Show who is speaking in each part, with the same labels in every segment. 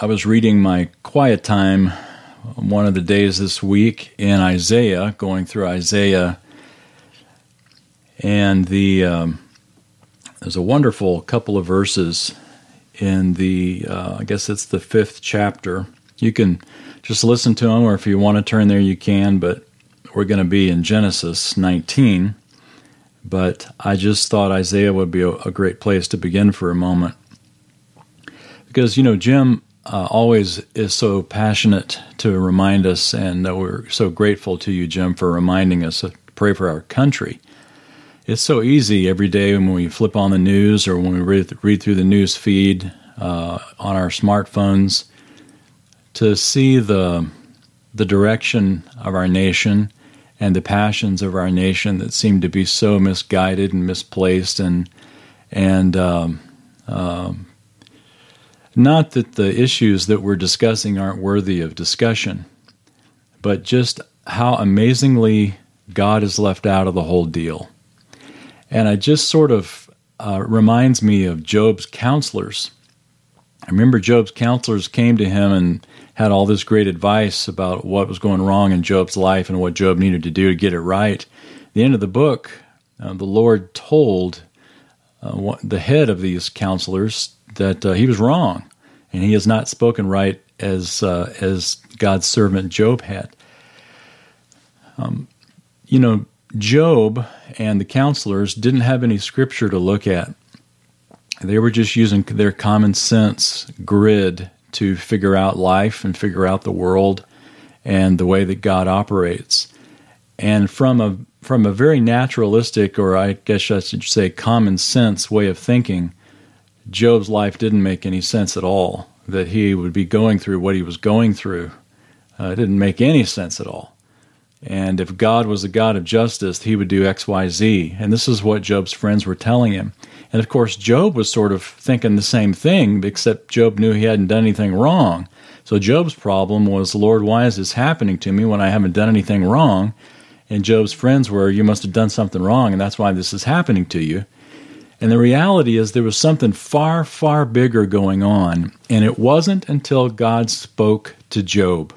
Speaker 1: I was reading my quiet time one of the days this week in Isaiah, going through Isaiah, and the um, there's a wonderful couple of verses in the uh, I guess it's the fifth chapter. You can just listen to them, or if you want to turn there, you can. But we're going to be in Genesis 19. But I just thought Isaiah would be a, a great place to begin for a moment. Because, you know, Jim uh, always is so passionate to remind us, and uh, we're so grateful to you, Jim, for reminding us to pray for our country. It's so easy every day when we flip on the news or when we read, read through the news feed uh, on our smartphones to see the the direction of our nation and the passions of our nation that seem to be so misguided and misplaced and and um, um, not that the issues that we're discussing aren't worthy of discussion, but just how amazingly God is left out of the whole deal. And it just sort of uh, reminds me of Job's counselors. I remember Job's counselors came to him and had all this great advice about what was going wrong in Job's life and what Job needed to do to get it right. The end of the book, uh, the Lord told uh, the head of these counselors that uh, he was wrong and he has not spoken right as uh, as God's servant Job had. Um, you know, Job and the counselors didn't have any scripture to look at. They were just using their common sense grid to figure out life and figure out the world and the way that God operates. And from a from a very naturalistic, or I guess I should say common sense way of thinking, Job's life didn't make any sense at all. That he would be going through what he was going through uh, didn't make any sense at all. And if God was a God of justice, he would do X, Y, Z. And this is what Job's friends were telling him. And of course, Job was sort of thinking the same thing, except Job knew he hadn't done anything wrong. So Job's problem was, Lord, why is this happening to me when I haven't done anything wrong? And Job's friends were, You must have done something wrong, and that's why this is happening to you. And the reality is, there was something far, far bigger going on. And it wasn't until God spoke to Job.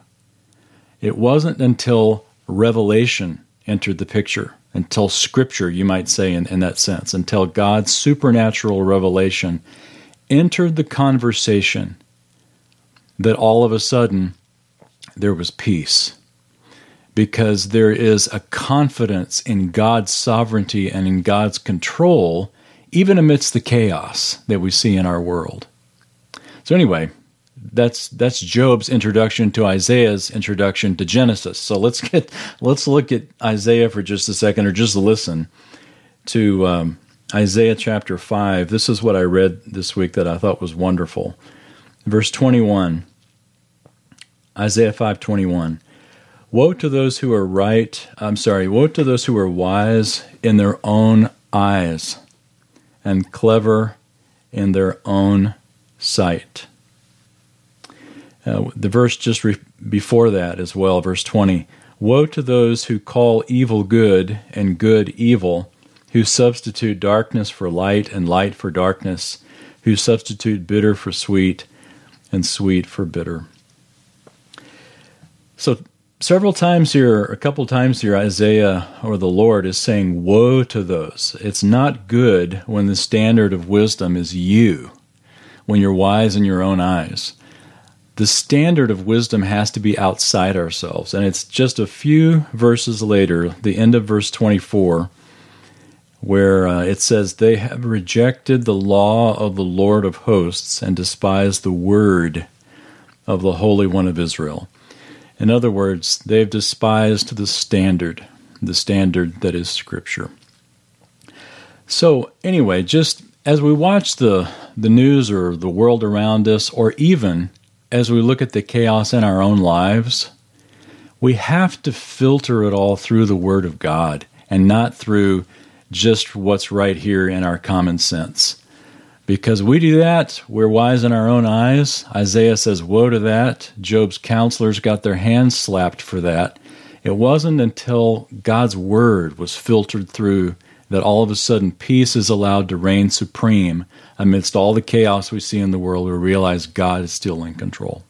Speaker 1: It wasn't until revelation entered the picture until scripture, you might say, in, in that sense, until God's supernatural revelation entered the conversation, that all of a sudden there was peace. Because there is a confidence in God's sovereignty and in God's control, even amidst the chaos that we see in our world. So, anyway, that's that's Job's introduction to Isaiah's introduction to Genesis. So let's get let's look at Isaiah for just a second, or just listen to um, Isaiah chapter five. This is what I read this week that I thought was wonderful. Verse twenty one. Isaiah five twenty one. Woe to those who are right. I'm sorry. Woe to those who are wise in their own eyes, and clever in their own sight uh, the verse just re- before that as well, verse 20 Woe to those who call evil good and good evil, who substitute darkness for light and light for darkness, who substitute bitter for sweet and sweet for bitter. So, several times here, a couple times here, Isaiah or the Lord is saying, Woe to those. It's not good when the standard of wisdom is you, when you're wise in your own eyes the standard of wisdom has to be outside ourselves. And it's just a few verses later, the end of verse 24, where uh, it says, They have rejected the law of the Lord of hosts and despised the word of the Holy One of Israel. In other words, they've despised the standard, the standard that is Scripture. So, anyway, just as we watch the, the news or the world around us, or even as we look at the chaos in our own lives, we have to filter it all through the Word of God and not through just what's right here in our common sense. Because we do that, we're wise in our own eyes. Isaiah says, Woe to that. Job's counselors got their hands slapped for that. It wasn't until God's Word was filtered through that all of a sudden peace is allowed to reign supreme amidst all the chaos we see in the world. We realize God is still in control.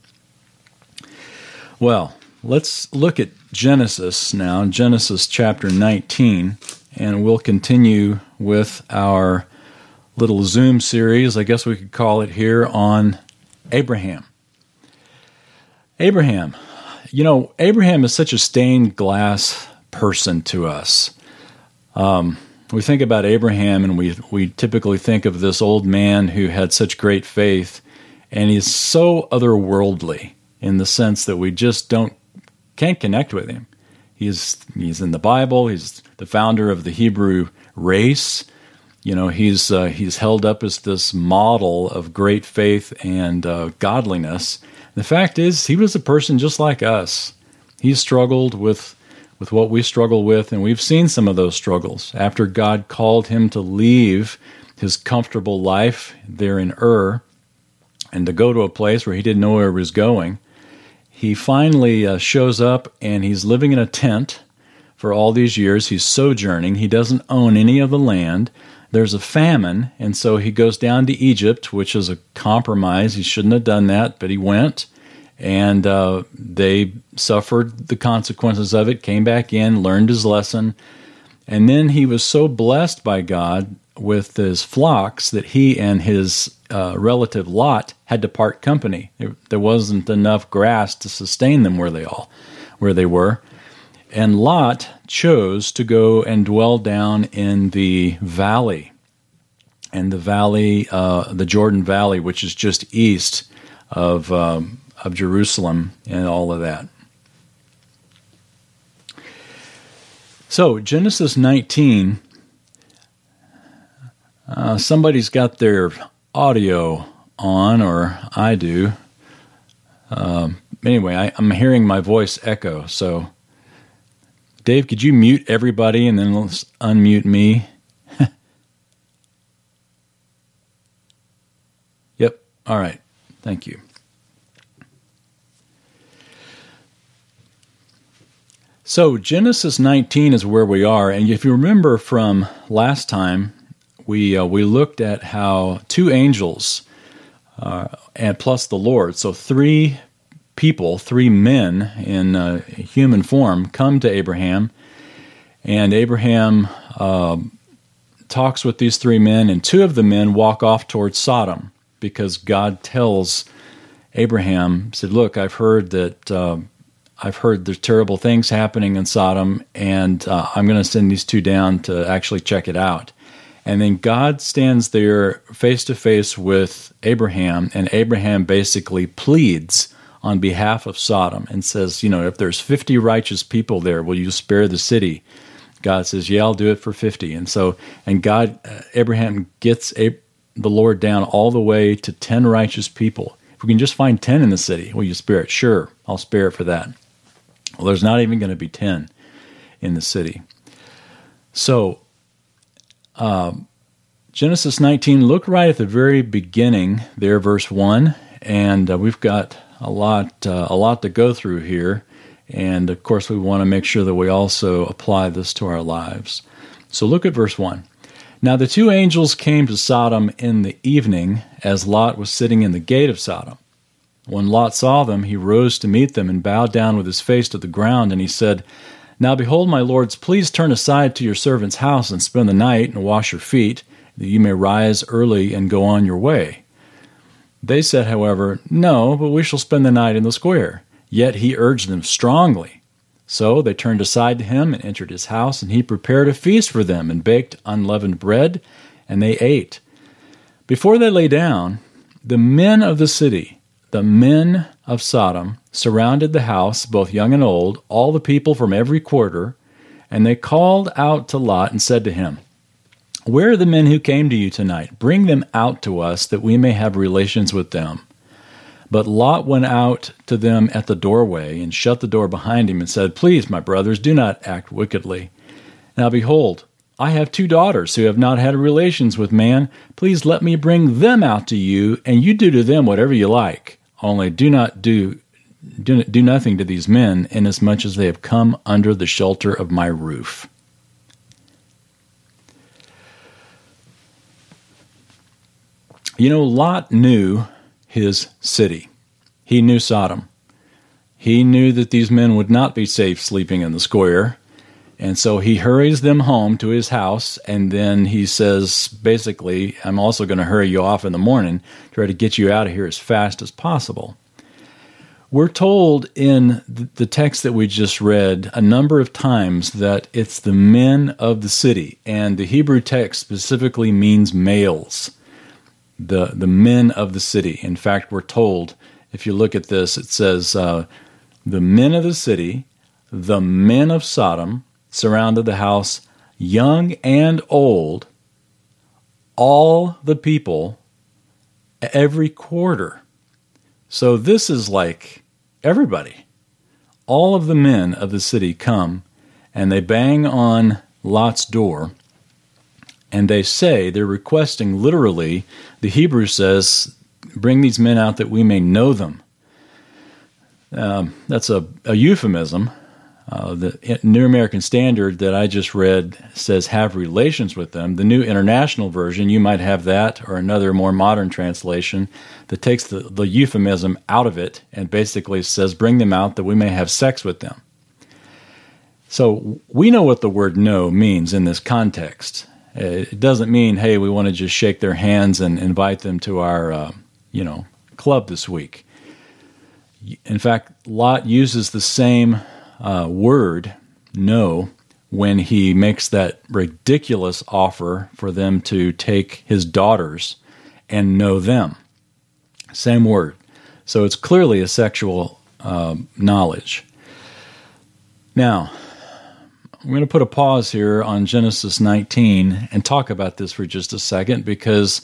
Speaker 1: Well, let's look at Genesis now, Genesis chapter 19, and we'll continue with our little Zoom series, I guess we could call it here, on Abraham. Abraham. You know, Abraham is such a stained glass person to us. Um, we think about Abraham and we, we typically think of this old man who had such great faith, and he's so otherworldly in the sense that we just don't can't connect with him. He's he's in the Bible. He's the founder of the Hebrew race. You know, he's uh, he's held up as this model of great faith and uh, godliness. The fact is, he was a person just like us. He struggled with with what we struggle with, and we've seen some of those struggles. After God called him to leave his comfortable life there in Ur and to go to a place where he didn't know where he was going, he finally uh, shows up and he's living in a tent for all these years. He's sojourning. He doesn't own any of the land. There's a famine, and so he goes down to Egypt, which is a compromise. He shouldn't have done that, but he went and uh, they suffered the consequences of it, came back in, learned his lesson, and then he was so blessed by God with his flocks that he and his uh, relative Lot had to part company. There wasn't enough grass to sustain them where they all where they were, and Lot chose to go and dwell down in the valley, and the valley, uh, the Jordan Valley, which is just east of um, of Jerusalem and all of that. So, Genesis 19, uh, somebody's got their audio on, or I do. Um, anyway, I, I'm hearing my voice echo. So, Dave, could you mute everybody and then let's unmute me? yep. All right. Thank you. So, Genesis 19 is where we are. And if you remember from last time, we, uh, we looked at how two angels, uh, and plus the Lord, so three people, three men in uh, human form, come to Abraham. And Abraham uh, talks with these three men, and two of the men walk off towards Sodom because God tells Abraham, said, Look, I've heard that uh, I've heard there's terrible things happening in Sodom, and uh, I'm going to send these two down to actually check it out. And then God stands there face to face with Abraham, and Abraham basically pleads on behalf of Sodom and says, You know, if there's 50 righteous people there, will you spare the city? God says, Yeah, I'll do it for 50. And so, and God, uh, Abraham gets a, the Lord down all the way to 10 righteous people. If we can just find 10 in the city, will you spare it? Sure, I'll spare it for that. Well, there's not even going to be 10 in the city. So, um, Genesis 19, look right at the very beginning there, verse 1, and uh, we've got a lot, uh, a lot to go through here. And of course, we want to make sure that we also apply this to our lives. So look at verse 1. Now the two angels came to Sodom in the evening as Lot was sitting in the gate of Sodom. When Lot saw them, he rose to meet them and bowed down with his face to the ground, and he said, Now behold, my lords, please turn aside to your servant's house and spend the night and wash your feet, that you may rise early and go on your way. They said, however, No, but we shall spend the night in the square. Yet he urged them strongly. So they turned aside to him and entered his house, and he prepared a feast for them and baked unleavened bread, and they ate. Before they lay down, the men of the city, the men of Sodom surrounded the house, both young and old, all the people from every quarter, and they called out to Lot and said to him, Where are the men who came to you tonight? Bring them out to us, that we may have relations with them. But Lot went out to them at the doorway and shut the door behind him and said, Please, my brothers, do not act wickedly. Now behold, I have two daughters who have not had relations with man. Please let me bring them out to you, and you do to them whatever you like. Only do not do do, do nothing to these men, inasmuch as they have come under the shelter of my roof. You know, Lot knew his city, he knew Sodom. He knew that these men would not be safe sleeping in the square. And so he hurries them home to his house, and then he says, basically, I'm also going to hurry you off in the morning, try to get you out of here as fast as possible. We're told in the text that we just read a number of times that it's the men of the city, and the Hebrew text specifically means males, the, the men of the city. In fact, we're told, if you look at this, it says, uh, the men of the city, the men of Sodom, surrounded the house, young and old, all the people, every quarter. So this is like everybody. All of the men of the city come and they bang on Lot's door and they say, they're requesting literally, the Hebrew says, bring these men out that we may know them. Um, that's a, a euphemism uh, the New American Standard that I just read says have relations with them. The New International Version, you might have that, or another more modern translation that takes the, the euphemism out of it and basically says bring them out that we may have sex with them. So we know what the word know means in this context. Uh, it doesn't mean, hey, we want to just shake their hands and invite them to our, uh, you know, club this week. In fact, Lot uses the same uh, word, no, when he makes that ridiculous offer for them to take his daughters and know them. Same word. So it's clearly a sexual uh, knowledge. Now, I'm going to put a pause here on Genesis 19 and talk about this for just a second because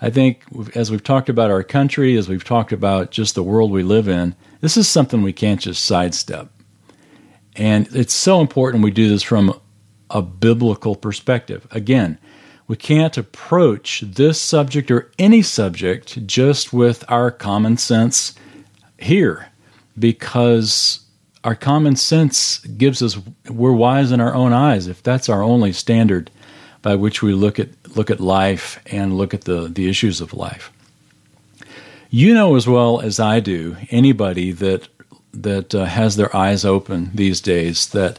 Speaker 1: I think as we've talked about our country, as we've talked about just the world we live in, this is something we can't just sidestep. And it's so important we do this from a biblical perspective. Again, we can't approach this subject or any subject just with our common sense here because our common sense gives us we're wise in our own eyes if that's our only standard by which we look at look at life and look at the, the issues of life. You know as well as I do anybody that that uh, has their eyes open these days that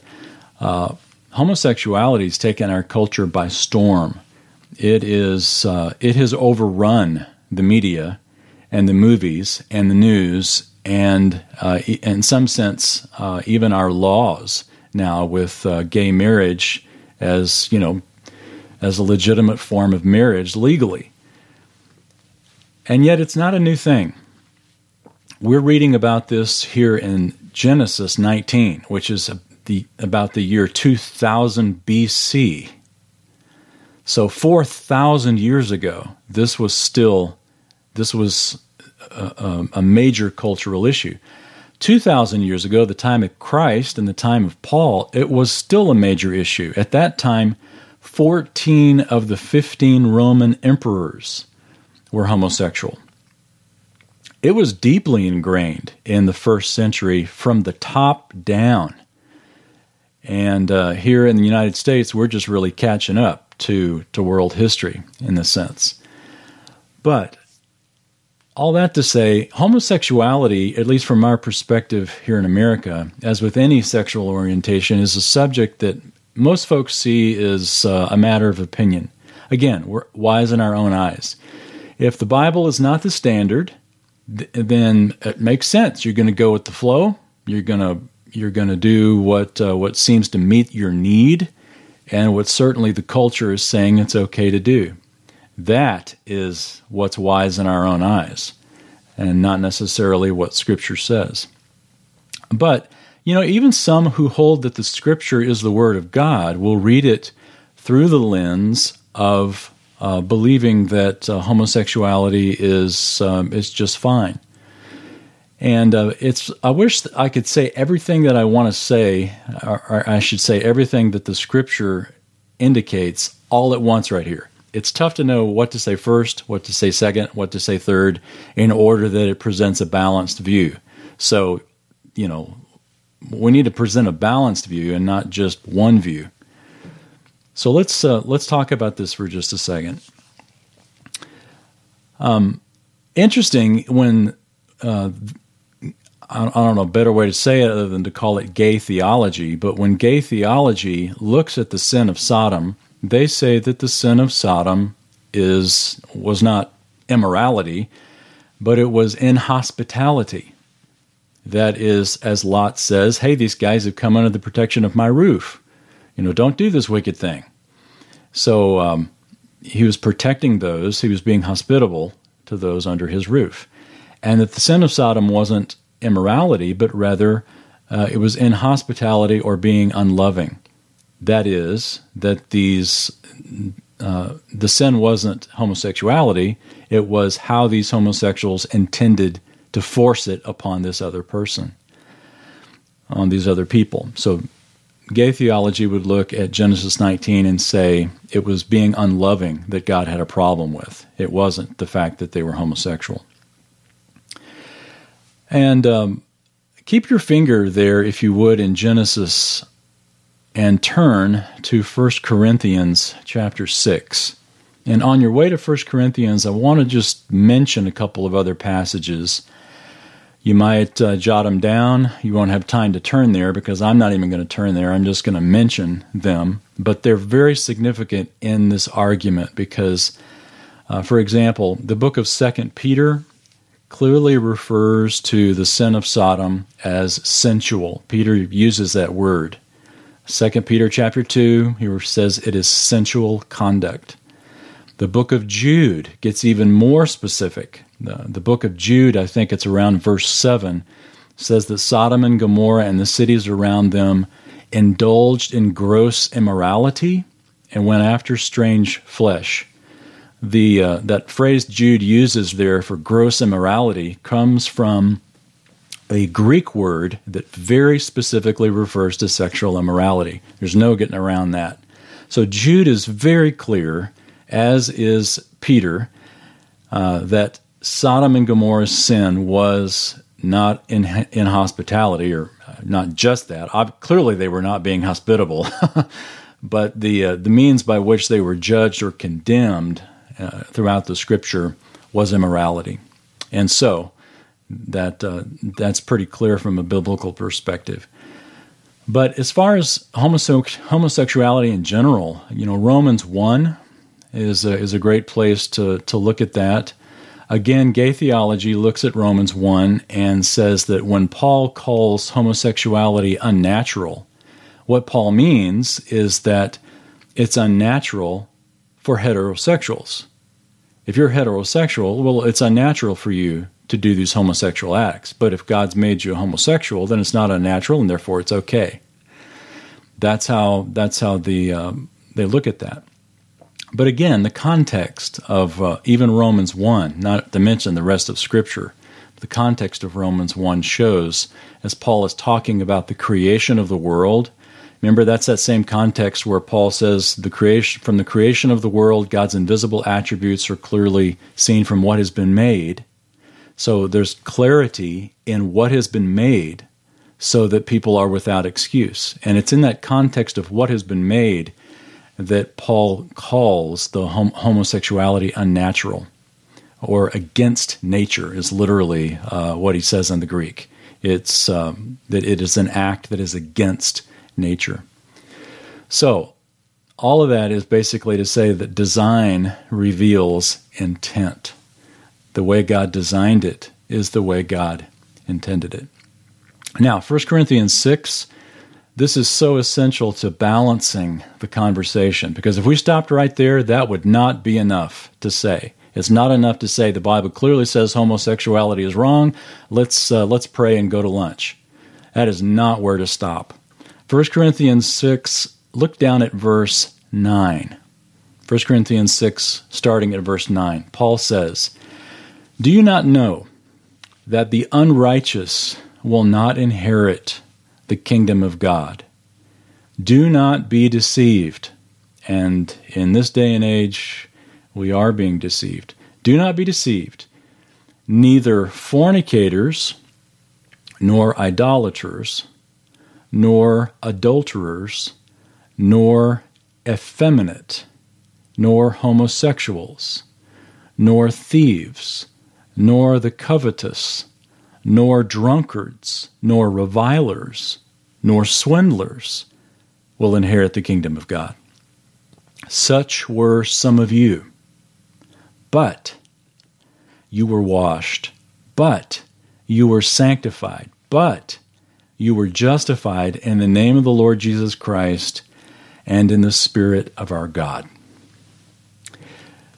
Speaker 1: uh, homosexuality has taken our culture by storm. It is uh, it has overrun the media and the movies and the news and uh, in some sense uh, even our laws now with uh, gay marriage as you know as a legitimate form of marriage legally. And yet it's not a new thing. We're reading about this here in Genesis 19, which is the, about the year 2000 BC. So 4,000 years ago, this was still this was a, a, major cultural issue. 2,000 years ago, the time of Christ and the time of Paul, it was still a major issue. At that time, 14 of the 15 Roman emperors were homosexual. It was deeply ingrained in the first century from the top down. And uh, here in the United States, we're just really catching up to, to world history in this sense. But all that to say, homosexuality, at least from our perspective here in America, as with any sexual orientation, is a subject that most folks see as uh, a matter of opinion. Again, we're wise in our own eyes. If the Bible is not the standard, then it makes sense. You're going to go with the flow. You're going to you're going to do what uh, what seems to meet your need, and what certainly the culture is saying it's okay to do. That is what's wise in our own eyes, and not necessarily what Scripture says. But you know, even some who hold that the Scripture is the Word of God will read it through the lens of uh, believing that uh, homosexuality is um, is just fine. And uh, it's I wish I could say everything that I want to say, or, or I should say everything that the Scripture indicates all at once right here. It's tough to know what to say first, what to say second, what to say third, in order that it presents a balanced view. So, you know, we need to present a balanced view and not just one view. So let's uh, let's talk about this for just a second. Um, interesting when uh, I don't know a better way to say it other than to call it gay theology, but when gay theology looks at the sin of Sodom, they say that the sin of Sodom is was not immorality, but it was inhospitality. That is, as Lot says, hey, these guys have come under the protection of my roof. You know, don't do this wicked thing. So um, he was protecting those, he was being hospitable to those under his roof. And that the sin of Sodom wasn't immorality, but rather uh, it was inhospitality or being unloving. That is, that these uh, the sin wasn't homosexuality, it was how these homosexuals intended to force it upon this other person, on these other people. So, gay theology would look at Genesis 19 and say it was being unloving that God had a problem with. It wasn't the fact that they were homosexual. And um, keep your finger there, if you would, in Genesis and turn to 1 Corinthians chapter 6. And on your way to 1 Corinthians, I want to just mention a couple of other passages. You might uh, jot them down. You won't have time to turn there because I'm not even going to turn there. I'm just going to mention them. But they're very significant in this argument because, uh, for example, the book of 2 Peter clearly refers to the sin of Sodom as sensual. Peter uses that word. Second Peter chapter 2, he says it is sensual conduct. The book of Jude gets even more specific. The, the book of Jude, I think it's around verse 7, says that Sodom and Gomorrah and the cities around them indulged in gross immorality and went after strange flesh. The uh, that phrase Jude uses there for gross immorality comes from a Greek word that very specifically refers to sexual immorality. There's no getting around that. So Jude is very clear, as is Peter, uh, that Sodom and Gomorrah's sin was not in inhospitality, or uh, not just that. clearly, they were not being hospitable, but the uh, the means by which they were judged or condemned uh, throughout the Scripture was immorality, and so that uh, that's pretty clear from a biblical perspective. But as far as homose- homosexuality in general, you know, Romans one is a, is a great place to to look at that. Again, gay theology looks at Romans 1 and says that when Paul calls homosexuality unnatural, what Paul means is that it's unnatural for heterosexuals. If you're heterosexual, well, it's unnatural for you to do these homosexual acts. But if God's made you a homosexual, then it's not unnatural, and therefore it's okay. That's how that's how the um, they look at that. But again, the context of uh, even Romans one, not to mention the rest of Scripture, the context of Romans one shows as Paul is talking about the creation of the world. Remember, that's that same context where Paul says the creation from the creation of the world, God's invisible attributes are clearly seen from what has been made so there's clarity in what has been made so that people are without excuse. And it's in that context of what has been made that Paul calls the hom- homosexuality unnatural or against nature, is literally uh, what he says in the Greek. It's um, that it is an act that is against nature. So, all of that is basically to say that design reveals intent the way God designed it is the way God intended it. Now, 1 Corinthians 6, this is so essential to balancing the conversation because if we stopped right there, that would not be enough to say. It's not enough to say the Bible clearly says homosexuality is wrong. Let's uh, let's pray and go to lunch. That is not where to stop. 1 Corinthians 6, look down at verse 9. 1 Corinthians 6, starting at verse 9. Paul says, do you not know that the unrighteous will not inherit the kingdom of God? Do not be deceived. And in this day and age, we are being deceived. Do not be deceived. Neither fornicators, nor idolaters, nor adulterers, nor effeminate, nor homosexuals nor thieves, nor the covetous, nor drunkards, nor revilers, nor swindlers will inherit the kingdom of God. Such were some of you. But you were washed, but you were sanctified, but you were justified in the name of the Lord Jesus Christ and in the Spirit of our God.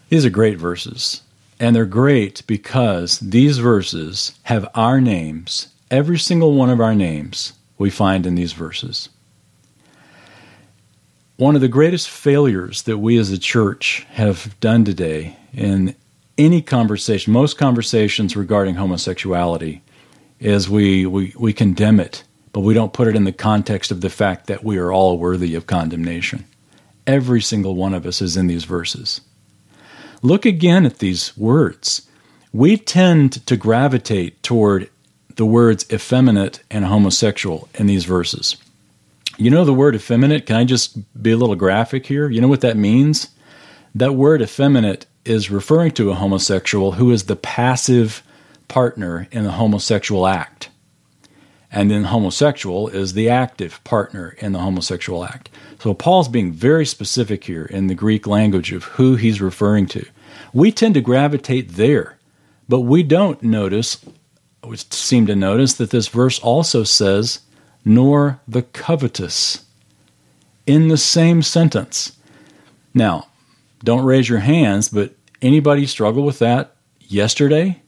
Speaker 1: These are great verses. And they're great because these verses have our names, every single one of our names we find in these verses. One of the greatest failures that we as a church have done today in any conversation, most conversations regarding homosexuality, is we, we, we condemn it, but we don't put it in the context of the fact that we are all worthy of condemnation. Every single one of us is in these verses. Look again at these words. We tend to gravitate toward the words effeminate and homosexual in these verses. You know the word effeminate? Can I just be a little graphic here? You know what that means? That word effeminate is referring to a homosexual who is the passive partner in the homosexual act. And then homosexual is the active partner in the homosexual act. So Paul's being very specific here in the Greek language of who he's referring to. We tend to gravitate there, but we don't notice, we seem to notice that this verse also says, nor the covetous in the same sentence. Now, don't raise your hands, but anybody struggle with that yesterday?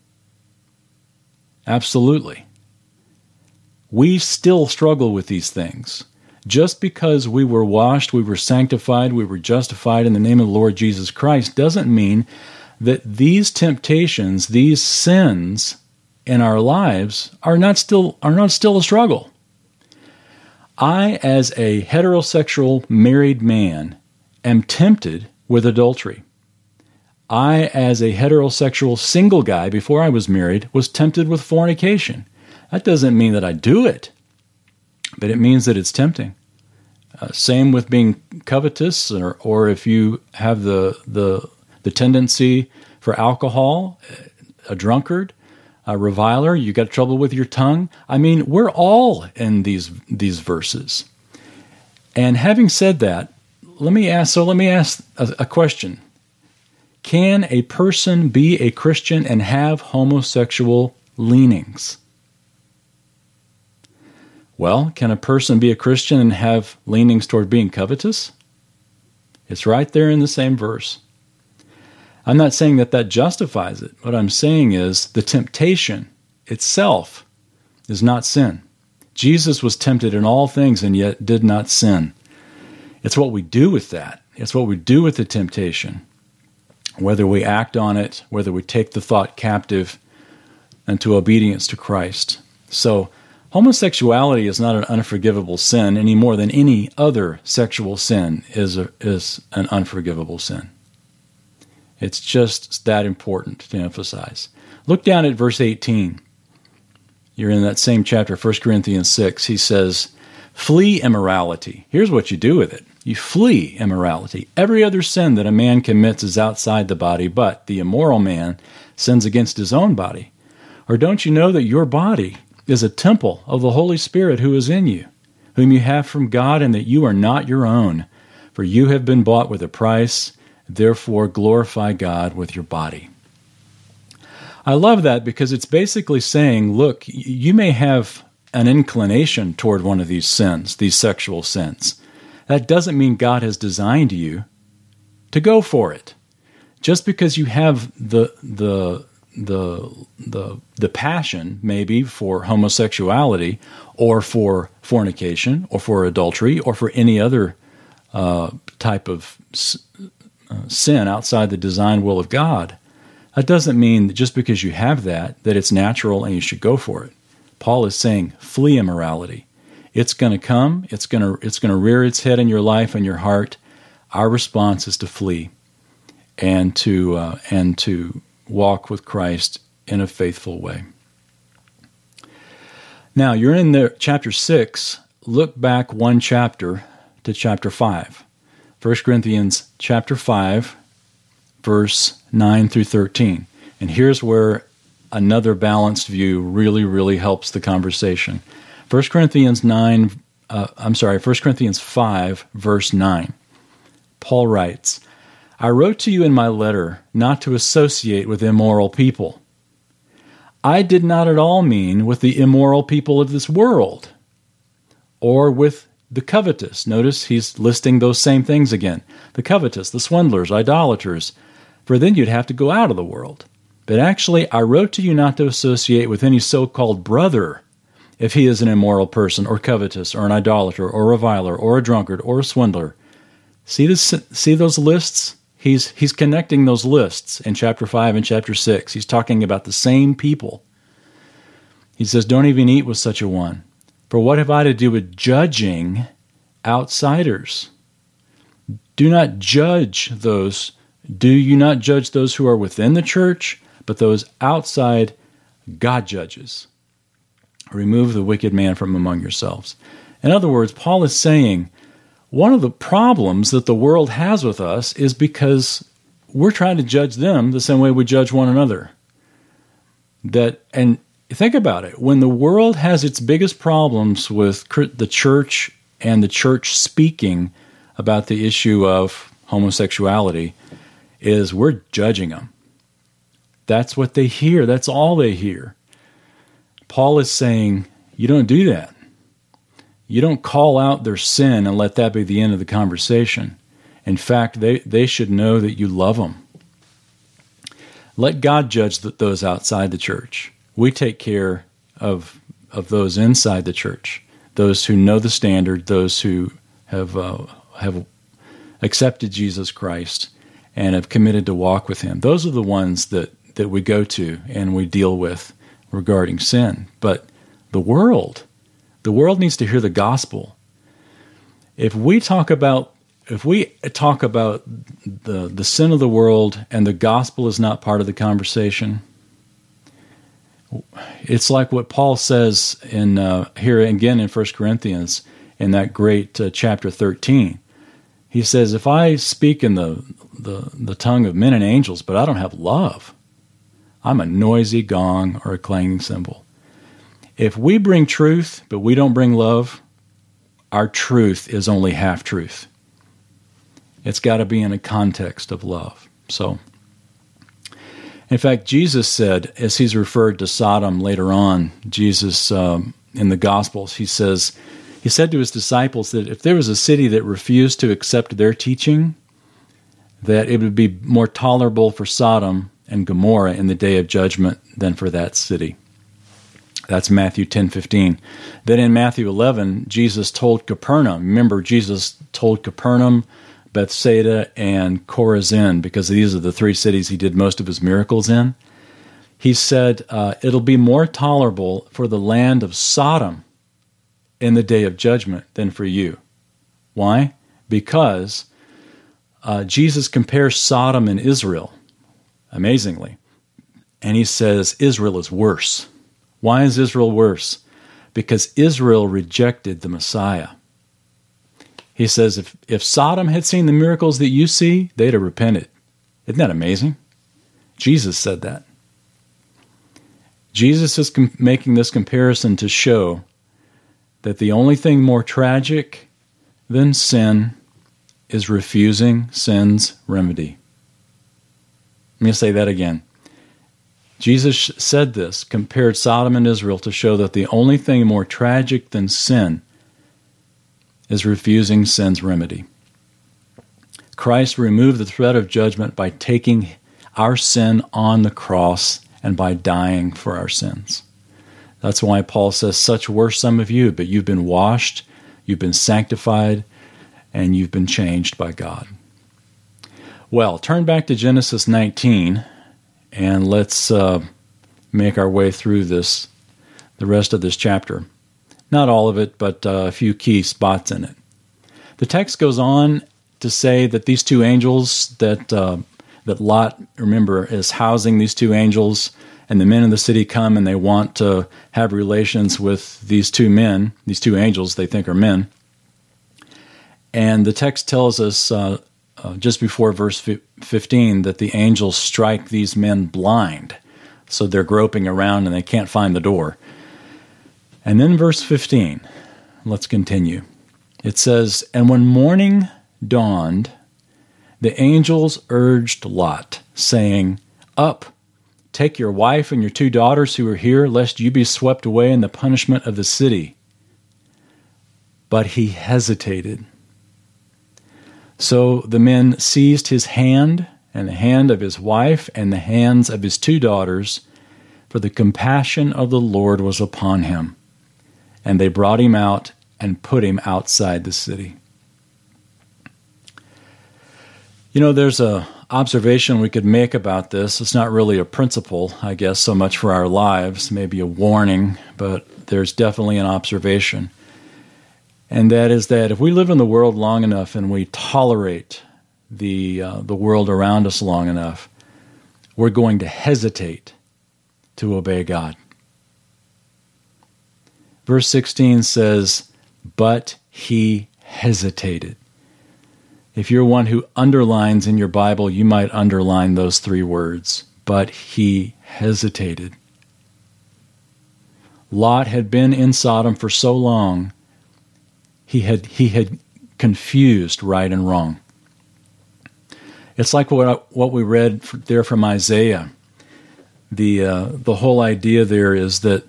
Speaker 1: Absolutely. We still struggle with these things. Just because we were washed, we were sanctified, we were justified in the name of the Lord Jesus Christ doesn't mean that these temptations, these sins in our lives are not still are not still a struggle. I as a heterosexual married man am tempted with adultery. I, as a heterosexual single guy before I was married, was tempted with fornication. That doesn't mean that I do it, but it means that it's tempting. Uh, same with being covetous, or, or if you have the, the, the tendency for alcohol, a drunkard, a reviler, you got trouble with your tongue. I mean, we're all in these these verses. And having said that, let me ask. So let me ask a, a question: Can a person be a Christian and have homosexual leanings? Well, can a person be a Christian and have leanings toward being covetous? It's right there in the same verse. I'm not saying that that justifies it. What I'm saying is the temptation itself is not sin. Jesus was tempted in all things and yet did not sin. It's what we do with that. It's what we do with the temptation. Whether we act on it, whether we take the thought captive into obedience to Christ. So, homosexuality is not an unforgivable sin any more than any other sexual sin is, a, is an unforgivable sin. It's just that important to emphasize. Look down at verse 18. You're in that same chapter, 1 Corinthians 6. He says, Flee immorality. Here's what you do with it you flee immorality. Every other sin that a man commits is outside the body, but the immoral man sins against his own body. Or don't you know that your body is a temple of the Holy Spirit who is in you, whom you have from God, and that you are not your own? For you have been bought with a price, therefore glorify God with your body. I love that because it's basically saying, look, you may have an inclination toward one of these sins, these sexual sins. That doesn't mean God has designed you to go for it. Just because you have the the the the the passion maybe for homosexuality or for fornication or for adultery or for any other uh, type of uh, sin outside the design will of God, that doesn't mean that just because you have that that it's natural and you should go for it. Paul is saying flee immorality. It's going to come. It's going to it's going to rear its head in your life and your heart. Our response is to flee, and to uh, and to walk with Christ in a faithful way. Now you're in the chapter six. Look back one chapter to chapter five. 1 Corinthians chapter 5 verse 9 through 13. And here's where another balanced view really, really helps the conversation. 1 Corinthians 9, uh, I'm sorry, 1 Corinthians 5, verse 9. Paul writes, I wrote to you in my letter not to associate with immoral people. I did not at all mean with the immoral people of this world or with the covetous. Notice he's listing those same things again the covetous, the swindlers, idolaters, for then you'd have to go out of the world. But actually, I wrote to you not to associate with any so called brother if he is an immoral person, or covetous, or an idolater, or a reviler, or a drunkard, or a swindler. See, this, see those lists? He's, he's connecting those lists in chapter 5 and chapter 6. He's talking about the same people. He says, Don't even eat with such a one. For what have I to do with judging outsiders? Do not judge those. Do you not judge those who are within the church, but those outside God judges? Remove the wicked man from among yourselves. In other words, Paul is saying one of the problems that the world has with us is because we're trying to judge them the same way we judge one another. That and think about it. When the world has its biggest problems with the church and the church speaking about the issue of homosexuality, is we're judging them. That's what they hear. That's all they hear. Paul is saying, you don't do that. You don't call out their sin and let that be the end of the conversation. In fact, they, they should know that you love them. Let God judge those outside the church. We take care of, of those inside the church, those who know the standard, those who have, uh, have accepted Jesus Christ and have committed to walk with Him. Those are the ones that, that we go to and we deal with regarding sin. But the world, the world needs to hear the gospel. If we talk about if we talk about the the sin of the world and the gospel is not part of the conversation, it's like what Paul says in uh, here again in 1 Corinthians in that great uh, chapter 13. He says, "If I speak in the, the the tongue of men and angels, but I don't have love, I'm a noisy gong or a clanging cymbal." If we bring truth, but we don't bring love, our truth is only half truth. It's got to be in a context of love. So, in fact, Jesus said, as he's referred to Sodom later on, Jesus um, in the Gospels, he says, he said to his disciples that if there was a city that refused to accept their teaching, that it would be more tolerable for Sodom and Gomorrah in the day of judgment than for that city. That's Matthew 10 15. Then in Matthew 11, Jesus told Capernaum, remember, Jesus told Capernaum, Bethsaida, and Chorazin, because these are the three cities he did most of his miracles in. He said, uh, It'll be more tolerable for the land of Sodom in the day of judgment than for you. Why? Because uh, Jesus compares Sodom and Israel, amazingly. And he says, Israel is worse. Why is Israel worse? Because Israel rejected the Messiah. He says, if, if Sodom had seen the miracles that you see, they'd have repented. Isn't that amazing? Jesus said that. Jesus is com- making this comparison to show that the only thing more tragic than sin is refusing sin's remedy. Let me say that again. Jesus said this, compared Sodom and Israel to show that the only thing more tragic than sin is refusing sin's remedy. Christ removed the threat of judgment by taking our sin on the cross and by dying for our sins. That's why Paul says, Such were some of you, but you've been washed, you've been sanctified, and you've been changed by God. Well, turn back to Genesis 19 and let's uh, make our way through this, the rest of this chapter. Not all of it, but uh, a few key spots in it. The text goes on to say that these two angels that uh, that Lot, remember, is housing these two angels, and the men of the city come and they want to have relations with these two men, these two angels they think are men. And the text tells us uh, uh, just before verse 15 that the angels strike these men blind. So they're groping around and they can't find the door. And then verse 15, let's continue. It says, And when morning dawned, the angels urged Lot, saying, Up, take your wife and your two daughters who are here, lest you be swept away in the punishment of the city. But he hesitated. So the men seized his hand and the hand of his wife and the hands of his two daughters, for the compassion of the Lord was upon him. And they brought him out and put him outside the city. You know, there's a observation we could make about this. It's not really a principle, I guess, so much for our lives, maybe a warning, but there's definitely an observation. And that is that if we live in the world long enough and we tolerate the uh, the world around us long enough, we're going to hesitate to obey God. Verse 16 says, "But he hesitated." If you're one who underlines in your Bible, you might underline those three words. But he hesitated. Lot had been in Sodom for so long, he had, he had confused right and wrong. It's like what, what we read there from Isaiah. The, uh, the whole idea there is that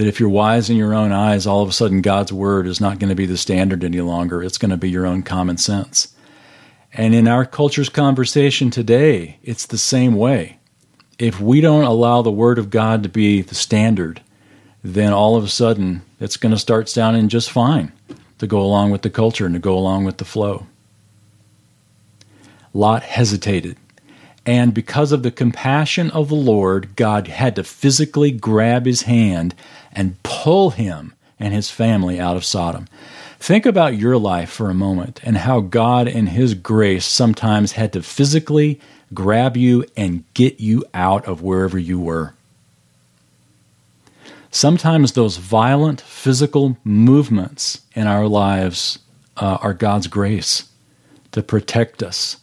Speaker 1: that if you're wise in your own eyes, all of a sudden God's word is not going to be the standard any longer. It's going to be your own common sense. And in our culture's conversation today, it's the same way. If we don't allow the word of God to be the standard, then all of a sudden it's going to start sounding just fine to go along with the culture and to go along with the flow. Lot hesitated. And because of the compassion of the Lord, God had to physically grab his hand and pull him and his family out of Sodom. Think about your life for a moment and how God, in His grace, sometimes had to physically grab you and get you out of wherever you were. Sometimes those violent physical movements in our lives uh, are God's grace to protect us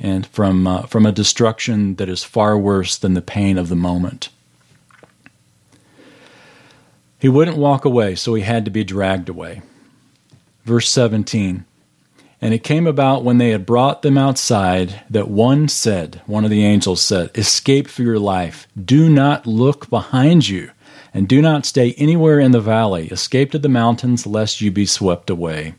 Speaker 1: and from, uh, from a destruction that is far worse than the pain of the moment. He wouldn't walk away, so he had to be dragged away. Verse 17 And it came about when they had brought them outside that one said, one of the angels said, Escape for your life. Do not look behind you, and do not stay anywhere in the valley. Escape to the mountains, lest you be swept away.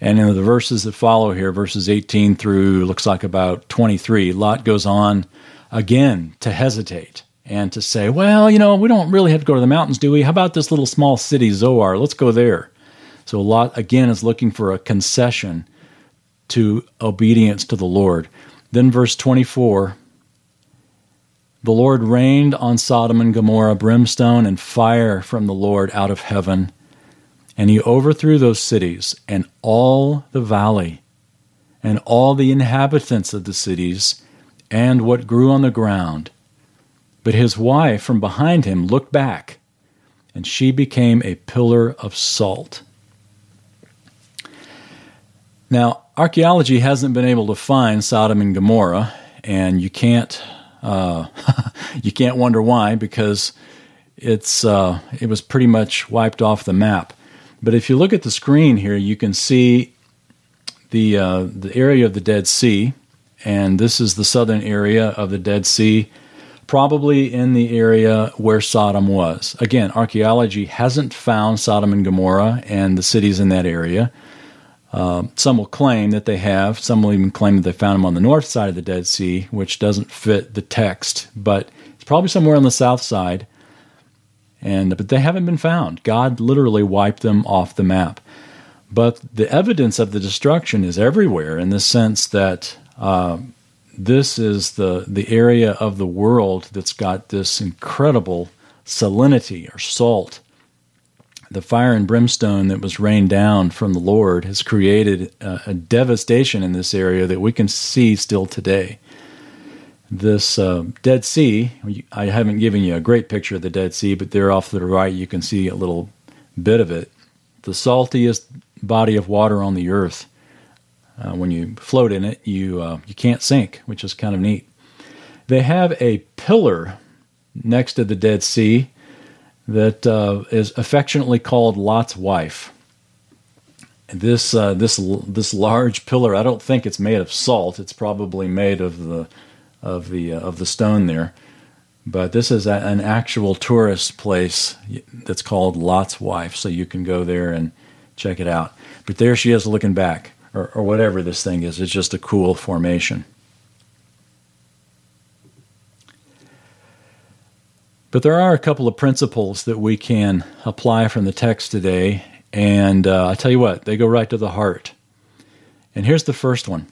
Speaker 1: And in the verses that follow here, verses 18 through looks like about 23, Lot goes on again to hesitate and to say, well, you know, we don't really have to go to the mountains, do we? How about this little small city, Zoar? Let's go there. So Lot, again, is looking for a concession to obedience to the Lord. Then, verse 24 the Lord rained on Sodom and Gomorrah brimstone and fire from the Lord out of heaven, and he overthrew those cities and all the valley, and all the inhabitants of the cities, and what grew on the ground. But his wife from behind him looked back, and she became a pillar of salt. Now, archaeology hasn't been able to find Sodom and Gomorrah, and you can't uh, you can't wonder why because it's uh, it was pretty much wiped off the map. But if you look at the screen here, you can see the uh, the area of the Dead Sea, and this is the southern area of the Dead Sea, probably in the area where Sodom was. Again, archaeology hasn't found Sodom and Gomorrah and the cities in that area. Uh, some will claim that they have. Some will even claim that they found them on the north side of the Dead Sea, which doesn't fit the text, but it's probably somewhere on the south side. And but they haven't been found. God literally wiped them off the map. But the evidence of the destruction is everywhere in the sense that uh, this is the the area of the world that's got this incredible salinity or salt the fire and brimstone that was rained down from the Lord has created a, a devastation in this area that we can see still today. This uh, Dead Sea, I haven't given you a great picture of the Dead Sea, but there off to the right you can see a little bit of it. The saltiest body of water on the earth. uh, when you float in it, you uh, you can't sink, which is kind of neat. They have a pillar next to the Dead Sea that uh, is affectionately called Lot's wife. This uh, this this large pillar, I don't think it's made of salt. It's probably made of the of the uh, of the stone there. But this is a, an actual tourist place that's called Lot's Wife, so you can go there and check it out. But there she is looking back, or, or whatever this thing is. It's just a cool formation. But there are a couple of principles that we can apply from the text today. And uh, I tell you what, they go right to the heart. And here's the first one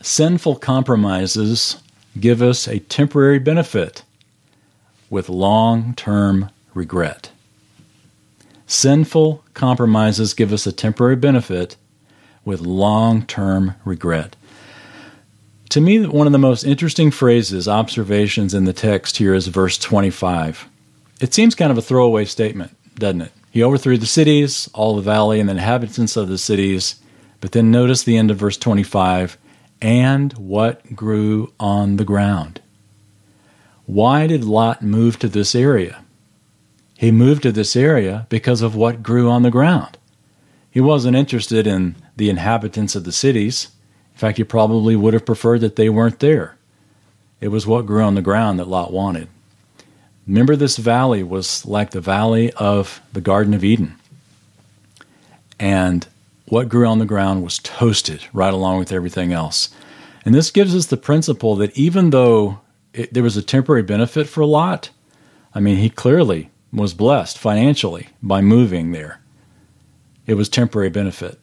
Speaker 1: Sinful compromises give us a temporary benefit with long term regret. Sinful compromises give us a temporary benefit with long term regret. To me, one of the most interesting phrases, observations in the text here is verse 25. It seems kind of a throwaway statement, doesn't it? He overthrew the cities, all the valley, and the inhabitants of the cities. But then notice the end of verse 25 and what grew on the ground. Why did Lot move to this area? He moved to this area because of what grew on the ground. He wasn't interested in the inhabitants of the cities. In fact, he probably would have preferred that they weren't there. It was what grew on the ground that Lot wanted. Remember, this valley was like the valley of the Garden of Eden. And what grew on the ground was toasted right along with everything else. And this gives us the principle that even though it, there was a temporary benefit for Lot, I mean, he clearly was blessed financially by moving there. It was temporary benefit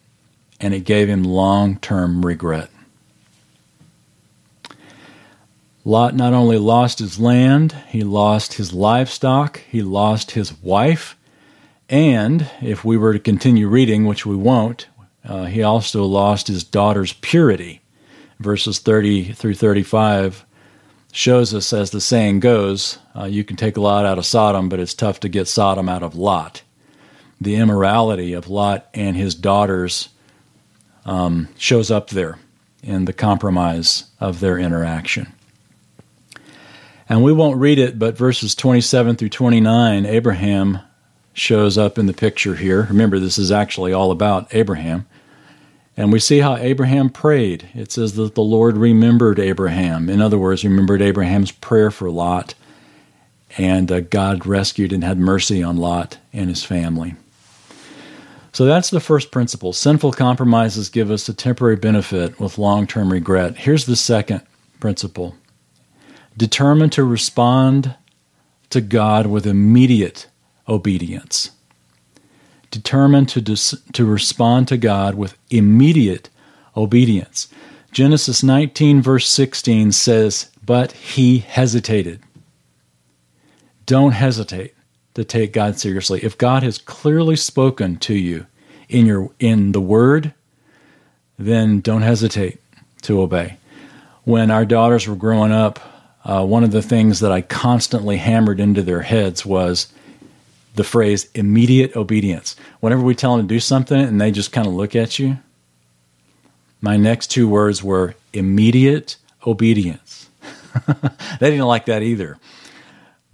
Speaker 1: and it gave him long term regret. Lot not only lost his land, he lost his livestock, he lost his wife, and if we were to continue reading, which we won't, uh, he also lost his daughter's purity. Verses 30 through 35 shows us, as the saying goes, uh, you can take a Lot out of Sodom, but it's tough to get Sodom out of Lot. The immorality of Lot and his daughters um, shows up there in the compromise of their interaction. And we won't read it, but verses 27 through 29, Abraham shows up in the picture here. Remember, this is actually all about Abraham. And we see how Abraham prayed. It says that the Lord remembered Abraham. In other words, remembered Abraham's prayer for Lot. And uh, God rescued and had mercy on Lot and his family. So that's the first principle. Sinful compromises give us a temporary benefit with long term regret. Here's the second principle determined to respond to God with immediate obedience. Determined to, dis- to respond to God with immediate obedience. Genesis 19, verse 16 says, But he hesitated. Don't hesitate to take God seriously. If God has clearly spoken to you in your in the word, then don't hesitate to obey. When our daughters were growing up, uh, one of the things that I constantly hammered into their heads was the phrase immediate obedience. Whenever we tell them to do something and they just kind of look at you, my next two words were immediate obedience. they didn't like that either.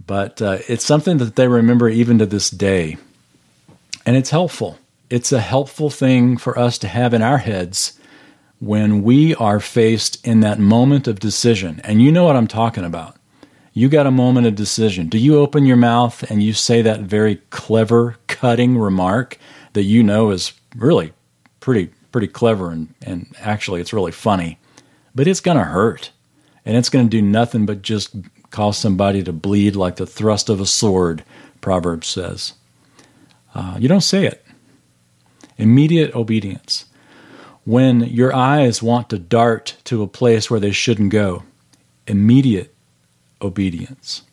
Speaker 1: But uh, it's something that they remember even to this day. And it's helpful. It's a helpful thing for us to have in our heads when we are faced in that moment of decision, and you know what I'm talking about. You got a moment of decision. Do you open your mouth and you say that very clever, cutting remark that you know is really pretty pretty clever and, and actually it's really funny, but it's gonna hurt. And it's gonna do nothing but just cause somebody to bleed like the thrust of a sword, Proverbs says. Uh, you don't say it. Immediate obedience when your eyes want to dart to a place where they shouldn't go. Immediate obedience.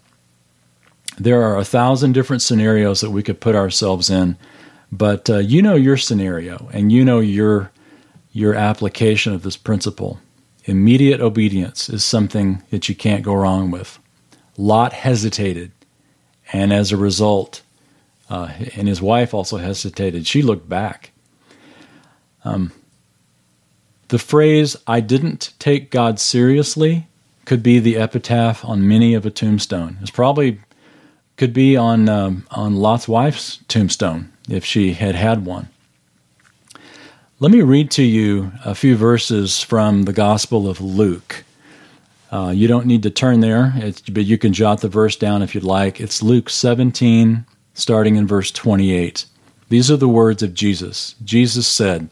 Speaker 1: There are a thousand different scenarios that we could put ourselves in, but uh, you know your scenario and you know your your application of this principle. Immediate obedience is something that you can't go wrong with. Lot hesitated, and as a result, uh, and his wife also hesitated. She looked back. Um, The phrase, I didn't take God seriously, could be the epitaph on many of a tombstone. It's probably could be on um, on Lot's wife's tombstone if she had had one. Let me read to you a few verses from the Gospel of Luke. Uh, you don't need to turn there, but you can jot the verse down if you'd like. It's Luke 17, starting in verse 28. These are the words of Jesus. Jesus said,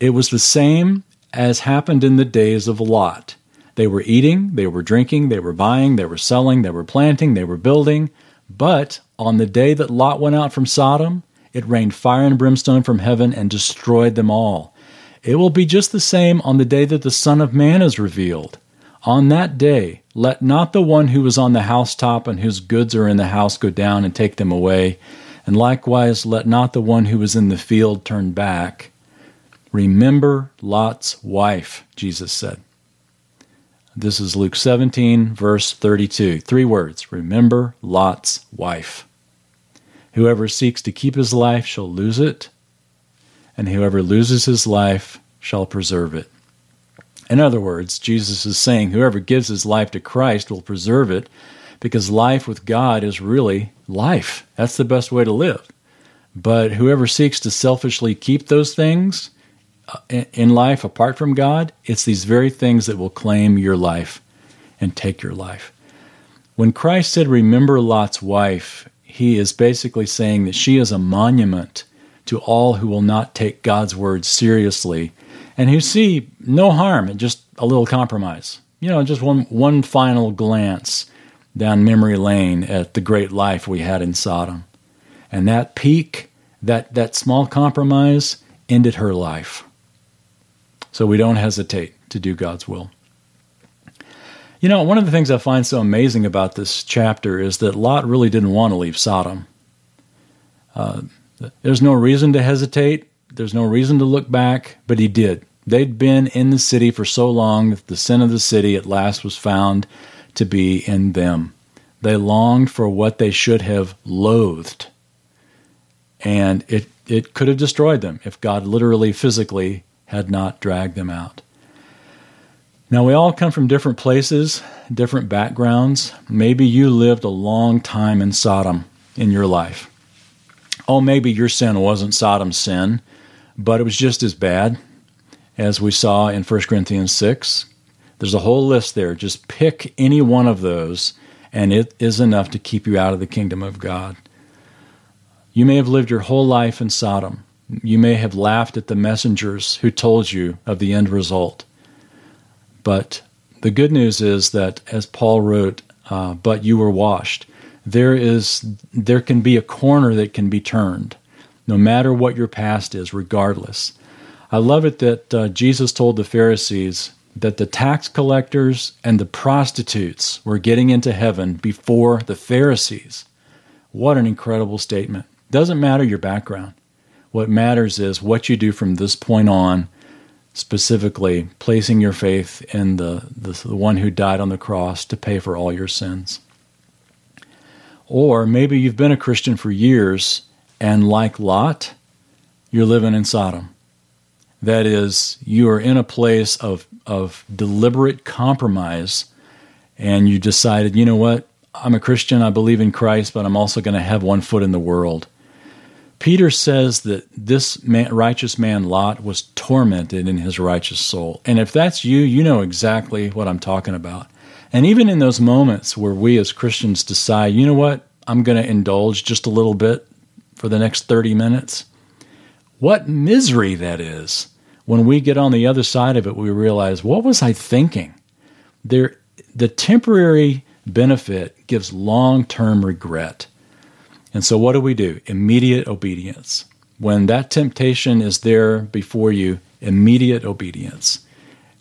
Speaker 1: It was the same as happened in the days of Lot. They were eating, they were drinking, they were buying, they were selling, they were planting, they were building. But on the day that Lot went out from Sodom, it rained fire and brimstone from heaven and destroyed them all. It will be just the same on the day that the Son of Man is revealed. On that day, let not the one who is on the housetop and whose goods are in the house go down and take them away. And likewise, let not the one who is in the field turn back. Remember Lot's wife, Jesus said. This is Luke 17, verse 32. Three words Remember Lot's wife. Whoever seeks to keep his life shall lose it, and whoever loses his life shall preserve it. In other words, Jesus is saying whoever gives his life to Christ will preserve it because life with God is really life. That's the best way to live. But whoever seeks to selfishly keep those things, Uh, in life apart from God, it's these very things that will claim your life and take your life. When Christ said, Remember Lot's wife, he is basically saying that she is a monument to all who will not take God's word seriously and who see no harm in just a little compromise. You know, just one, one final glance down memory lane at the great life we had in Sodom. And that peek, that, that small compromise, ended her life. So we don't hesitate to do God's will. You know, one of the things I find so amazing about this chapter is that Lot really didn't want to leave Sodom. Uh, there's no reason to hesitate, there's no reason to look back, but he did. They'd been in the city for so long that the sin of the city at last was found to be in them. They longed for what they should have loathed. And it, it could have destroyed them if God literally, physically had not dragged them out. Now, we all come from different places, different backgrounds. Maybe you lived a long time in Sodom in your life. Oh, maybe your sin wasn't Sodom's sin, but it was just as bad as we saw in 1 Corinthians 6. There's a whole list there. Just pick any one of those, and it is enough to keep you out of the kingdom of God. You may have lived your whole life in Sodom. You may have laughed at the messengers who told you of the end result. But the good news is that, as Paul wrote, uh, but you were washed. There is, there can be a corner that can be turned, no matter what your past is, regardless. I love it that uh, Jesus told the Pharisees that the tax collectors and the prostitutes were getting into heaven before the Pharisees. What an incredible statement. Doesn't matter your background. What matters is what you do from this point on, specifically placing your faith in the, the, the one who died on the cross to pay for all your sins. Or maybe you've been a Christian for years, and like Lot, you're living in Sodom. That is, you are in a place of, of deliberate compromise, and you decided, you know what? I'm a Christian, I believe in Christ, but I'm also going to have one foot in the world. Peter says that this man, righteous man, Lot, was tormented in his righteous soul. And if that's you, you know exactly what I'm talking about. And even in those moments where we as Christians decide, you know what, I'm going to indulge just a little bit for the next 30 minutes, what misery that is. When we get on the other side of it, we realize, what was I thinking? There, the temporary benefit gives long term regret. And so, what do we do? Immediate obedience. When that temptation is there before you, immediate obedience,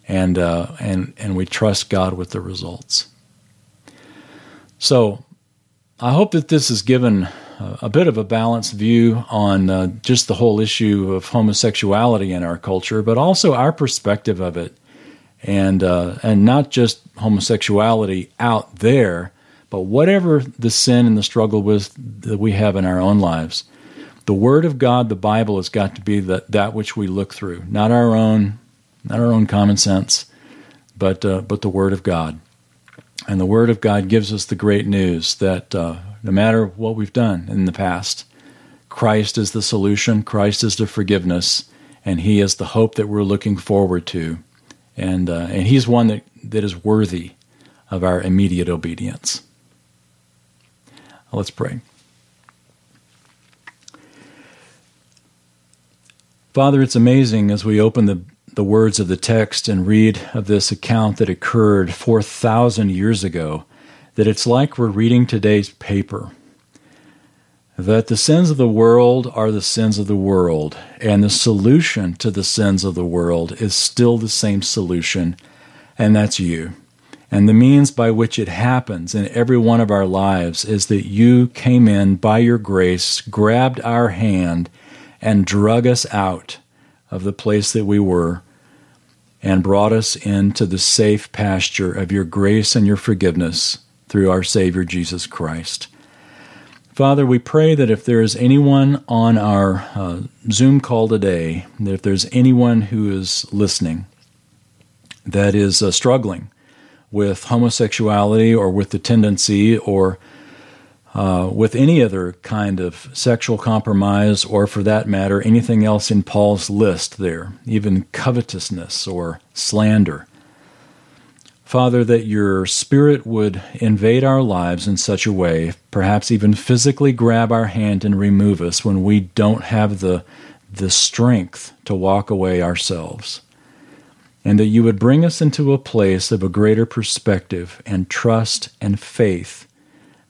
Speaker 1: and uh, and and we trust God with the results. So, I hope that this has given a bit of a balanced view on uh, just the whole issue of homosexuality in our culture, but also our perspective of it, and uh, and not just homosexuality out there, but whatever the sin and the struggle with that we have in our own lives, the Word of God, the Bible, has got to be that, that which we look through, not our own not our own common sense, but uh, but the Word of God. And the Word of God gives us the great news that uh, no matter what we've done in the past, Christ is the solution, Christ is the forgiveness, and He is the hope that we're looking forward to. And, uh, and He's one that, that is worthy of our immediate obedience. Let's pray. Father, it's amazing as we open the, the words of the text and read of this account that occurred 4,000 years ago that it's like we're reading today's paper. That the sins of the world are the sins of the world, and the solution to the sins of the world is still the same solution, and that's you. And the means by which it happens in every one of our lives is that you came in by your grace, grabbed our hand, and drug us out of the place that we were and brought us into the safe pasture of your grace and your forgiveness through our Savior Jesus Christ. Father, we pray that if there is anyone on our uh, Zoom call today, that if there's anyone who is listening that is uh, struggling with homosexuality or with the tendency or uh, with any other kind of sexual compromise, or for that matter, anything else in Paul's list there, even covetousness or slander. Father, that your Spirit would invade our lives in such a way, perhaps even physically grab our hand and remove us when we don't have the, the strength to walk away ourselves. And that you would bring us into a place of a greater perspective and trust and faith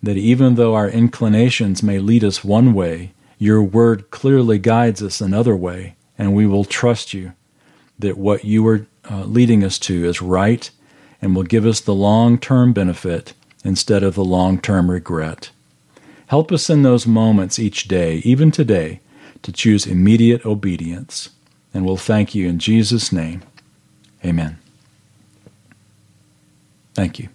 Speaker 1: that even though our inclinations may lead us one way, your word clearly guides us another way, and we will trust you that what you are uh, leading us to is right and will give us the long term benefit instead of the long term regret. Help us in those moments each day, even today, to choose immediate obedience. And we'll thank you in Jesus' name. Amen. Thank you.